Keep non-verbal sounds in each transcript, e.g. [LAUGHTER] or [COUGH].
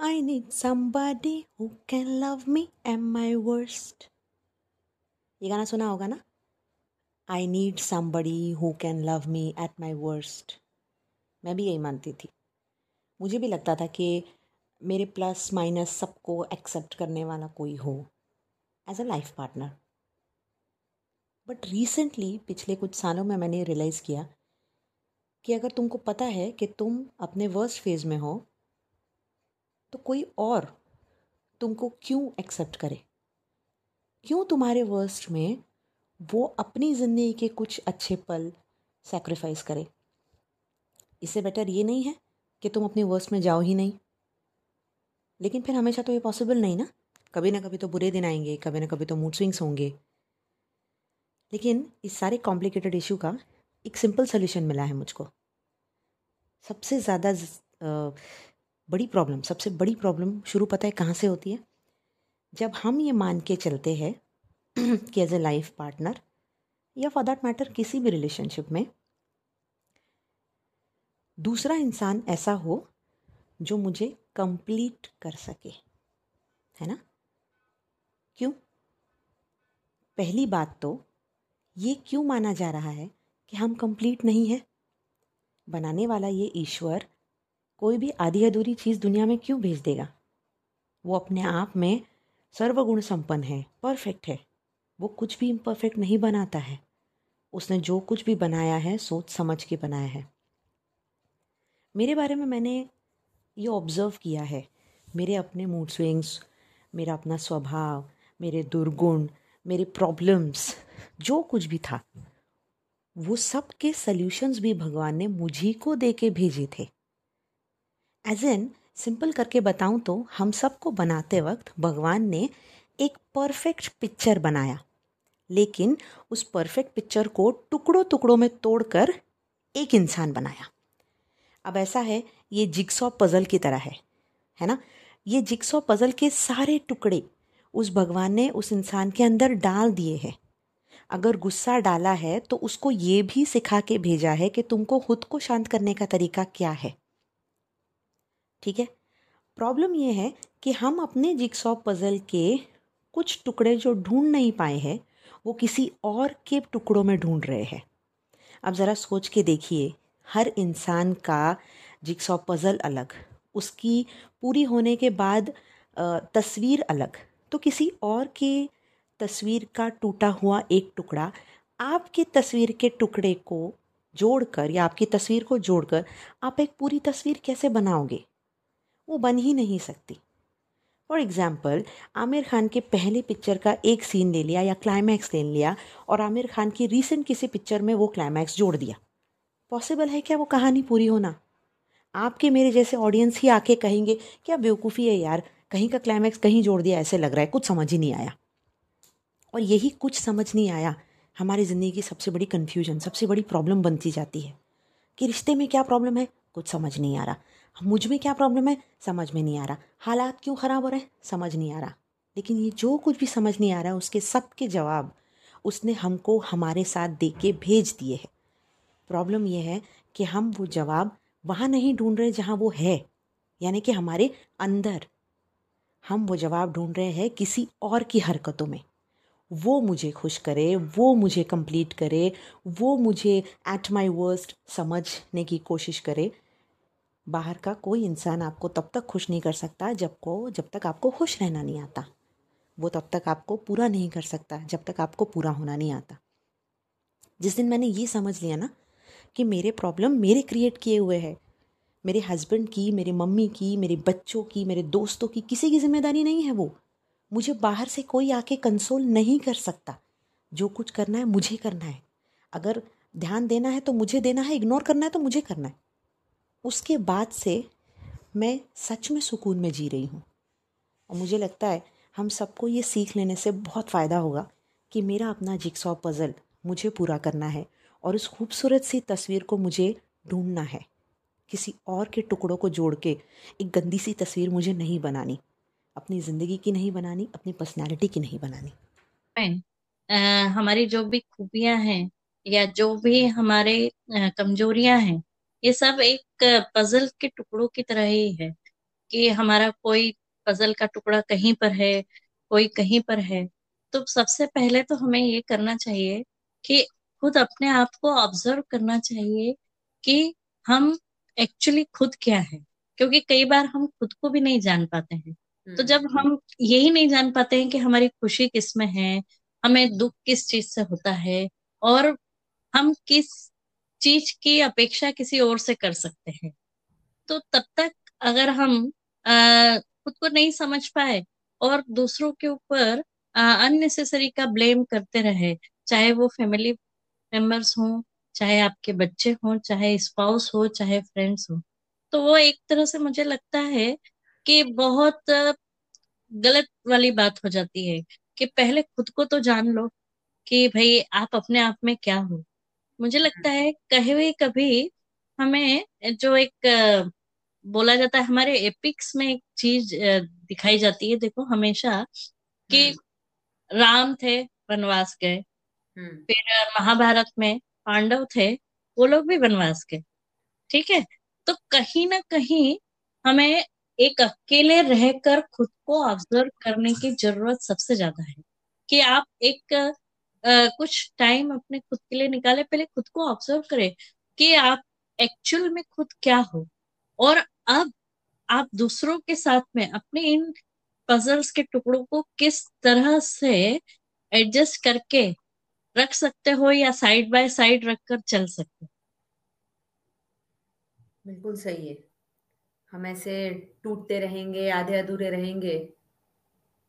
I need somebody who can love me at my worst. ये गाना सुना होगा ना? I need somebody who can love me at my worst मैं भी यही मानती थी। मुझे भी लगता था कि मेरे प्लस माइनस सबको एक्सेप्ट करने वाला कोई हो। As a life partner but recently पिछले कुछ सालों में मैंने रियलाइज़ किया कि अगर तुमको पता है कि तुम अपने वर्स्ट फ़ेज़ में हो तो कोई और तुमको क्यों एक्सेप्ट करे? क्यों तुम्हारे वर्स्ट में वो अपनी ज़िंदगी के कुछ अच्छे पल सेक्रीफाइस करे? इससे बेटर ये नहीं है कि तुम अपने वर्स्ट में जाओ ही नहीं। लेकिन फिर हमेशा तो ये पॉसिबल नहीं ना। कभी ना कभी तो बुरे दिन आएँगे, कभी ना कभी तो मूड स्विंग्स होंगे। लेकिन इस सारे कॉम्प्लिकेटेड इशू का एक सिंपल सोल्यूशन मिला है मुझको। सबसे ज़्यादा बड़ी प्रॉब्लम सबसे बड़ी प्रॉब्लम शुरू पता है कहाँ से होती है? जब हम ये मान के चलते हैं [CLEARS THROAT] कि एज ए लाइफ पार्टनर या फॉर दैट मैटर किसी भी रिलेशनशिप में, दूसरा इंसान ऐसा हो जो मुझे कंप्लीट कर सके, है ना? क्यों? पहली बात तो ये क्यों माना जा रहा है कि हम कंप्लीट नहीं है? बनाने वाला ये ईश्वर कोई भी आधी अधूरी चीज़ दुनिया में क्यों भेज देगा? वो अपने आप में सर्वगुण संपन्न है परफेक्ट है। वो कुछ भी इम्परफेक्ट नहीं बनाता है। उसने जो कुछ भी बनाया है, सोच समझ के बनाया है। मेरे बारे में मैंने ये ऑब्ज़र्व किया है। मेरे अपने मूड स्विंग्स मेरा अपना स्वभाव, मेरे दुर्गुण, मेरे प्रॉब्लम्स जो कुछ भी था, वो सब के सल्यूशंस भी भगवान ने मुझी को दे के भेजे थे। एज एन सिंपल करके बताऊँ तो हम सबको बनाते वक्त भगवान ने एक परफेक्ट पिक्चर बनाया। लेकिन उस परफेक्ट पिक्चर को टुकड़ों टुकड़ों में तोड़कर एक इंसान बनाया। अब ऐसा है, ये जिक्सॉ पज़ल की तरह है है ना? ये जिक्सॉ पज़ल के सारे टुकड़े उस भगवान ने उस इंसान के अंदर डाल दिए हैं। अगर गुस्सा डाला है तो उसको ये भी सिखा के भेजा है कि तुमको खुद को शांत करने का तरीका क्या है। ठीक है? प्रॉब्लम यह है कि हम अपने जिक्सॉ पज़ल के कुछ टुकड़े जो ढूंढ नहीं पाए हैं, वो किसी और के टुकड़ों में ढूंढ रहे हैं। अब ज़रा सोच के देखिए, हर इंसान का जिक्सॉ पज़ल अलग, उसकी पूरी होने के बाद तस्वीर अलग। तो किसी और के तस्वीर का टूटा हुआ एक टुकड़ा, आपके तस्वीर के टुकड़े को जोड़कर या आपकी तस्वीर को जोड़कर आप एक पूरी तस्वीर कैसे बनाओगे? वो बन ही नहीं सकती। फॉर एग्ज़ाम्पल आमिर खान के पहले पिक्चर का एक सीन ले लिया या क्लाइमैक्स ले लिया और आमिर खान की रीसेंट किसी पिक्चर में वो क्लाइमैक्स जोड़ दिया। पॉसिबल है क्या वो कहानी पूरी होना आपके मेरे जैसे ऑडियंस ही आके कहेंगे, क्या बेवकूफ़ी है यार, कहीं का क्लाइमैक्स कहीं जोड़ दिया, ऐसे लग रहा है, कुछ समझ ही नहीं आया। और यही कुछ समझ नहीं आया, हमारी ज़िंदगी की सबसे बड़ी कन्फ्यूज़न सबसे बड़ी प्रॉब्लम बनती जाती है कि रिश्ते में क्या प्रॉब्लम है, कुछ समझ नहीं आ रहा। मुझमें क्या प्रॉब्लम है? समझ में नहीं आ रहा। हालात क्यों ख़राब हो रहे हैं? समझ नहीं आ रहा। लेकिन ये जो कुछ भी समझ नहीं आ रहा है, उसके सब के जवाब उसने हमको हमारे साथ दे के भेज दिए हैं। प्रॉब्लम यह है कि हम वो जवाब वहाँ नहीं ढूंढ रहे जहाँ वो है। यानी कि हमारे अंदर। हम वो जवाब ढूंढ रहे हैं किसी और की हरकतों में। वो मुझे खुश करे, वो मुझे कंप्लीट करे, वो मुझे एट माई वर्स्ट समझने की कोशिश करे। बाहर का कोई इंसान आपको तब तक खुश नहीं कर सकता जब को, जब तक आपको खुश रहना नहीं आता। वो तब तक आपको पूरा नहीं कर सकता जब तक आपको पूरा होना नहीं आता। जिस दिन मैंने ये समझ लिया ना कि मेरे प्रॉब्लम मेरे क्रिएट किए हुए हैं, मेरे हस्बैंड की, मेरी मम्मी की, मेरे बच्चों की, मेरे दोस्तों की किसी की ज़िम्मेदारी नहीं है वो। मुझे बाहर से कोई आके कंसोल नहीं कर सकता। जो कुछ करना है मुझे करना है। अगर ध्यान देना है तो मुझे देना है इग्नोर करना है तो मुझे करना है। उसके बाद से मैं सच में सुकून में जी रही हूँ। और मुझे लगता है हम सबको ये सीख लेने से बहुत फ़ायदा होगा कि मेरा अपना जिक्सॉ पज़ल मुझे पूरा करना है और उस खूबसूरत सी तस्वीर को मुझे ढूंढना है। किसी और के टुकड़ों को जोड़ के एक गंदी सी तस्वीर मुझे नहीं बनानी। अपनी ज़िंदगी की नहीं बनानी अपनी पर्सनैलिटी की नहीं बनानी। आ, हमारी जो भी खूबियाँ हैं या जो भी हमारे कमजोरियाँ हैं ये सब एक पजल के टुकड़ों की तरह ही है कि हमारा कोई पजल का टुकड़ा कहीं पर है कोई कहीं पर है। तो सबसे पहले तो हमें ये करना चाहिए कि खुद अपने आप को ऑब्ज़र्व करना चाहिए कि हम एक्चुअली खुद क्या है। क्योंकि कई बार हम खुद को भी नहीं जान पाते हैं। तो जब हम्म हम यही नहीं जान पाते हैं कि हमारी खुशी किसमें है हमें दुख किस चीज़ से होता है और हम किस चीज़ की अपेक्षा किसी और से कर सकते हैं। तो तब तक अगर हम खुद को नहीं समझ पाए और दूसरों के ऊपर अननेसेसरी का ब्लेम करते रहे, चाहे वो फैमिली मेंबर्स हों, चाहे आपके बच्चे हों, चाहे स्पाउस हो, चाहे फ्रेंड्स हो तो वो एक तरह से मुझे लगता है कि बहुत गलत वाली बात हो जाती है कि पहले खुद को तो जान लो कि भाई आप अपने आप में क्या हो। मुझे लगता है कहीं कभी हमें जो एक बोला जाता है हमारे एपिक्स में एक चीज़ दिखाई जाती है देखो हमेशा कि हम्म। राम थे वनवास गए। हम्म। फिर महाभारत में पांडव थे वो लोग भी वनवास गए। ठीक है? तो कहीं ना कहीं हमें एक अकेले रहकर खुद को ऑब्ज़र्व करने की ज़रूरत सबसे ज़्यादा है। कि आप एक कुछ टाइम अपने खुद के लिए निकाले, पहले खुद को ऑब्ज़र्व करें कि आप एक्चुअल में खुद क्या हो। और अब आप दूसरों के साथ में अपने इन पजल्स के टुकड़ों को किस तरह से एडजस्ट करके रख सकते हो या साइड बाय साइड रखकर चल सकते हो? बिल्कुल सही है। हम ऐसे टूटते रहेंगे आधे अधूरे रहेंगे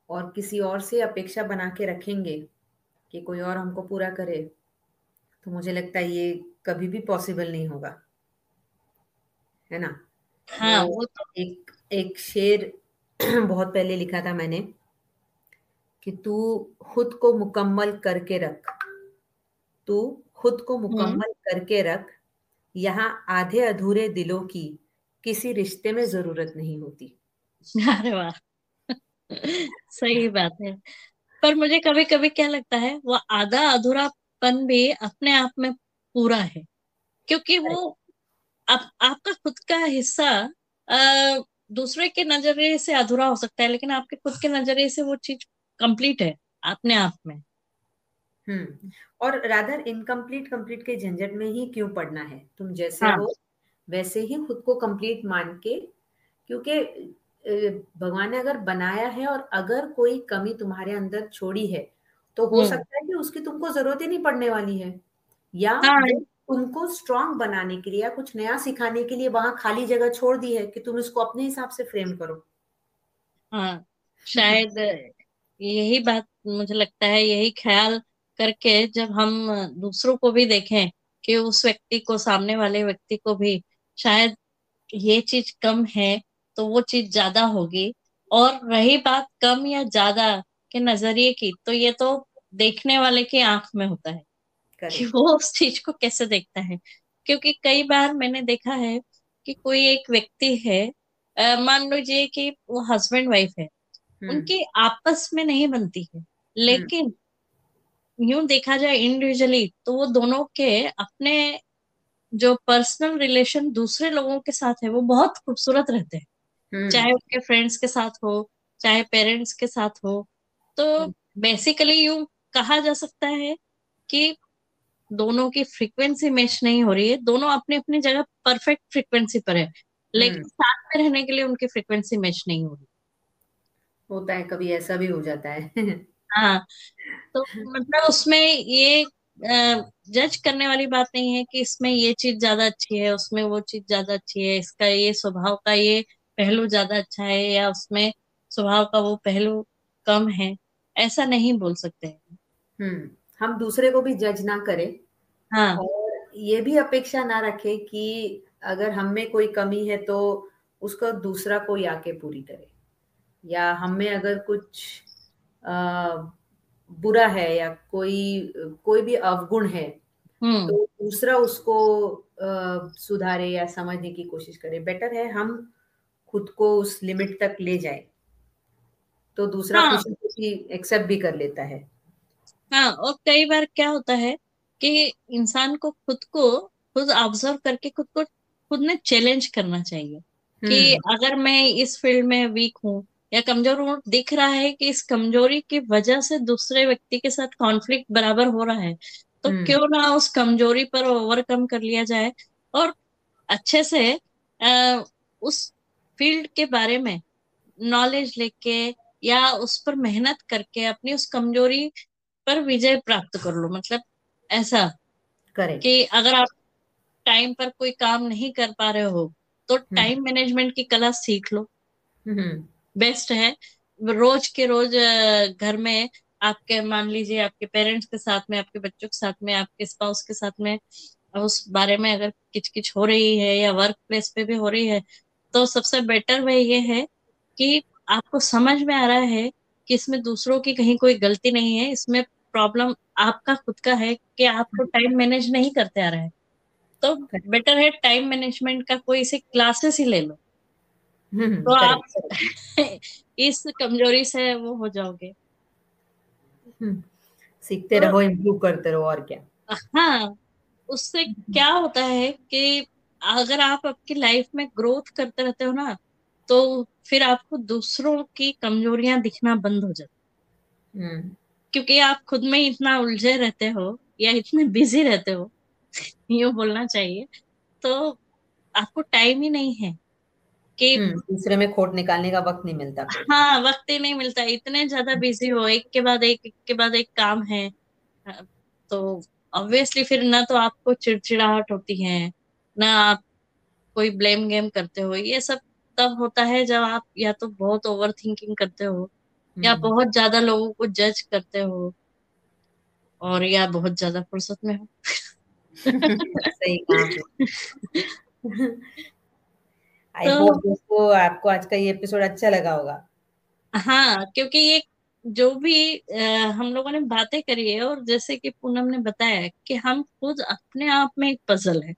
और किसी और से अपेक्षा बना के रखेंगे। कि कोई और हमको पूरा करे तो मुझे लगता है ये कभी भी पॉसिबल नहीं होगा। है ना? हाँ वो, तो एक एक शेर [CLEARS THROAT] बहुत पहले लिखा था मैंने कि तू खुद को मुकम्मल करके रख तू खुद को हम्म। मुकम्मल करके रख यहाँ आधे अधूरे दिलों की किसी रिश्ते में ज़रूरत नहीं होती। [LAUGHS] अरे वाह। [LAUGHS] सही बात है। पर मुझे कभी कभी क्या लगता है वो आधा अधूरापन भी अपने आप में पूरा है। क्योंकि वो आप, आपका खुद का हिस्सा आ, दूसरे के नज़रिए से अधूरा हो सकता है लेकिन आपके खुद के नज़रिए से वो चीज़ कंप्लीट है अपने आप में। हम्म और राधर इनकम्प्लीट कंप्लीट के झंझट में ही क्यों पढ़ना है? तुम जैसे हाँ. हो वैसे ही खुद को कंप्लीट मान के क्योंकि भगवान ने अगर बनाया है और अगर कोई कमी तुम्हारे अंदर छोड़ी है तो हो हम्म। सकता है कि उसकी तुमको ज़रूरत ही नहीं पड़ने वाली है या हाँ. तुमको स्ट्रांग बनाने के लिए या कुछ नया सिखाने के लिए वहाँ खाली जगह छोड़ दी है कि तुम इसको अपने हिसाब से फ्रेम करो हाँ शायद यही बात मुझे लगता है यही ख्याल करके जब हम दूसरों को भी देखें कि उस व्यक्ति को सामने वाले व्यक्ति को भी शायद ये चीज़ कम है तो वो चीज़ ज़्यादा होगी और रही बात कम या ज़्यादा के नज़रिए की तो ये तो देखने वाले की आँख में होता है कि वो उस चीज़ को कैसे देखता है क्योंकि कई बार मैंने देखा है कि कोई एक व्यक्ति है मान लीजिए कि वो हस्बैंड वाइफ है हम्म। उनकी आपस में नहीं बनती है लेकिन यूँ देखा जाए इंडिविजुअली तो वो दोनों के अपने जो पर्सनल रिलेशन दूसरे लोगों के साथ है वो बहुत खूबसूरत रहते हैं हम्म। चाहे उनके फ्रेंड्स के साथ हो चाहे पेरेंट्स के साथ हो तो बेसिकली यू कहा जा सकता है कि दोनों की फ्रीक्वेंसी मैच नहीं हो रही है। दोनों अपनी अपनी जगह परफेक्ट फ्रीक्वेंसी पर है लेकिन हम्म। साथ में रहने के लिए उनकी फ्रीक्वेंसी मैच नहीं हो रही। होता है कभी ऐसा भी हो जाता है। हाँ तो [LAUGHS] मतलब उसमें ये जज करने वाली बात नहीं है कि इसमें ये चीज़ ज़्यादा अच्छी है उसमें वो चीज़ ज़्यादा अच्छी है इसका ये स्वभाव का ये पहलू ज़्यादा अच्छा है या उसमें स्वभाव का वो पहलू कम है ऐसा नहीं बोल सकते हम्म हम दूसरे को भी जज ना करें। हाँ। और ये भी अपेक्षा ना रखे कि अगर हम में कोई कमी है तो उसको दूसरा कोई आके पूरी करे। या हम में अगर कुछ आ, बुरा है या कोई कोई भी अवगुण है हम्म। तो दूसरा उसको आ, सुधारे या समझने की कोशिश करे। बेटर है हम खुद को उस लिमिट तक ले जाए तो दूसरा हाँ. खुशी एक्सेप्ट भी कर लेता है। हाँ और कई बार क्या होता है कि इंसान को खुद को खुद ऑब्ज़र्व करके खुद को खुद ने चैलेंज करना चाहिए कि हम्म। अगर मैं इस फ़ील्ड में वीक हूँ या कमज़ोर हूँ दिख रहा है कि इस कमज़ोरी की वजह से दूसरे व्यक्ति के साथ कॉन्फ्लिक्ट बराबर हो रहा है तो हम्म। क्यों ना उस कमज़ोरी पर ओवरकम कर लिया जाए और अच्छे से अ, उस फ़ील्ड के बारे में नॉलेज लेके या उस पर मेहनत करके अपनी उस कमज़ोरी पर विजय प्राप्त कर लो। मतलब ऐसा करेक्ट कि अगर आप टाइम पर कोई काम नहीं कर पा रहे हो तो हम्म। टाइम मैनेजमेंट की कला सीख लो। हम्म। बेस्ट है। रोज के रोज घर में आपके मान लीजिए आपके पेरेंट्स के साथ में आपके बच्चों के साथ में आपके स्पाउस के साथ में उस बारे में अगर किचकिच हो रही है या वर्क प्लेस पे भी हो रही है तो सबसे बेटर वे ये है कि आपको समझ में आ रहा है कि इसमें दूसरों की कहीं कोई गलती नहीं है इसमें प्रॉब्लम आपका खुद का है कि आपको टाइम मैनेज नहीं करते आ रहा है। तो बेटर है टाइम मैनेजमेंट का कोई से क्लासेस ही ले लो। हम्म तो आप [LAUGHS] इस कमज़ोरी से वो हो जाओगे। हम्म सीखते तो रहो इम्प्रूव करते रहो और क्या। हाँ उससे क्या होता है कि अगर आप आपकी लाइफ में ग्रोथ करते रहते हो ना तो फिर आपको दूसरों की कमजोरियाँ दिखना बंद हो जाती हम्म। क्योंकि आप खुद में इतना उलझे रहते हो या इतने बिज़ी रहते हो [LAUGHS] यू बोलना चाहिए तो आपको टाइम ही नहीं है कि हम्म दूसरे में खोट निकालने का वक्त नहीं मिलता। हाँ वक्त ही नहीं मिलता। इतने ज़्यादा बिज़ी हो एक के बाद एक एक के बाद एक काम हाँ, तो ऑब्वियसली फिर ना तो आपको चिड़चिड़ाहट होती है ना आप कोई ब्लेम गेम करते हो ये सब तब होता है जब आप या तो बहुत ओवर थिंकिंग करते हो या हम्म। बहुत ज़्यादा लोगों को जज करते हो और या बहुत ज़्यादा फुर्सत में हो। सही कहा आई [LAUGHS] तो होप दोस्तों आपको आज का ये एपिसोड अच्छा लगा होगा। हाँ क्योंकि ये जो भी अ, हम लोगों ने बातें करी है और जैसे कि पूनम ने बताया कि हम खुद अपने आप में एक पजल है।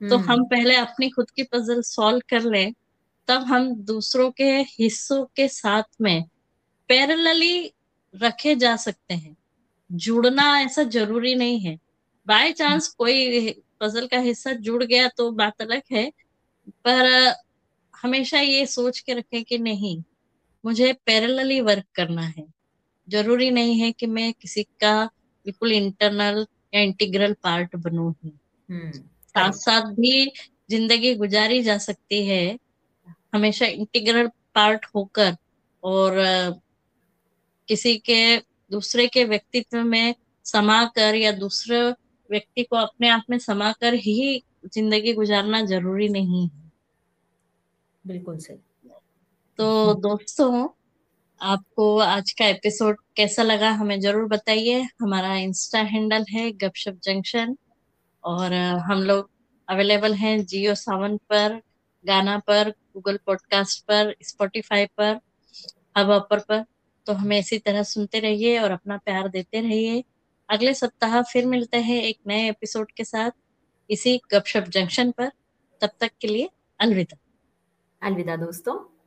तो हम्म। हम पहले अपनी खुद की पजल सॉल्व कर लें तब हम दूसरों के हिस्सों के साथ में पैरेलली रखे जा सकते हैं। जुड़ना ऐसा ज़रूरी नहीं है। बाय चांस कोई पजल का हिस्सा जुड़ गया तो बात अलग है पर हमेशा ये सोच के रखें कि नहीं मुझे पैरेलली वर्क करना है। ज़रूरी नहीं है कि मैं किसी का बिल्कुल इंटरनल या इंटीग्रल पार्ट बनूं ही। हम्म। साथ साथ भी ज़िंदगी गुजारी जा सकती है। हमेशा इंटीग्रल पार्ट होकर और किसी के दूसरे के व्यक्तित्व में समाकर या दूसरे व्यक्ति को अपने आप में समाकर ही ज़िंदगी गुजारना ज़रूरी नहीं है। बिल्कुल सही। तो दोस्तों आपको आज का एपिसोड कैसा लगा हमें ज़रूर बताइए। हमारा इंस्टा हैंडल है गपशप जंक्शन। और हम लोग अवेलेबल हैं जियो सावन पर, गाना पर, गूगल पॉडकास्ट पर, स्पॉटिफाई पर, हब हॉपर पर। तो हमें इसी तरह सुनते रहिए और अपना प्यार देते रहिए। अगले सप्ताह फिर मिलते हैं एक नए एपिसोड के साथ, इसी गपशप जंक्शन पर। तब तक के लिए अलविदा। अलविदा दोस्तों।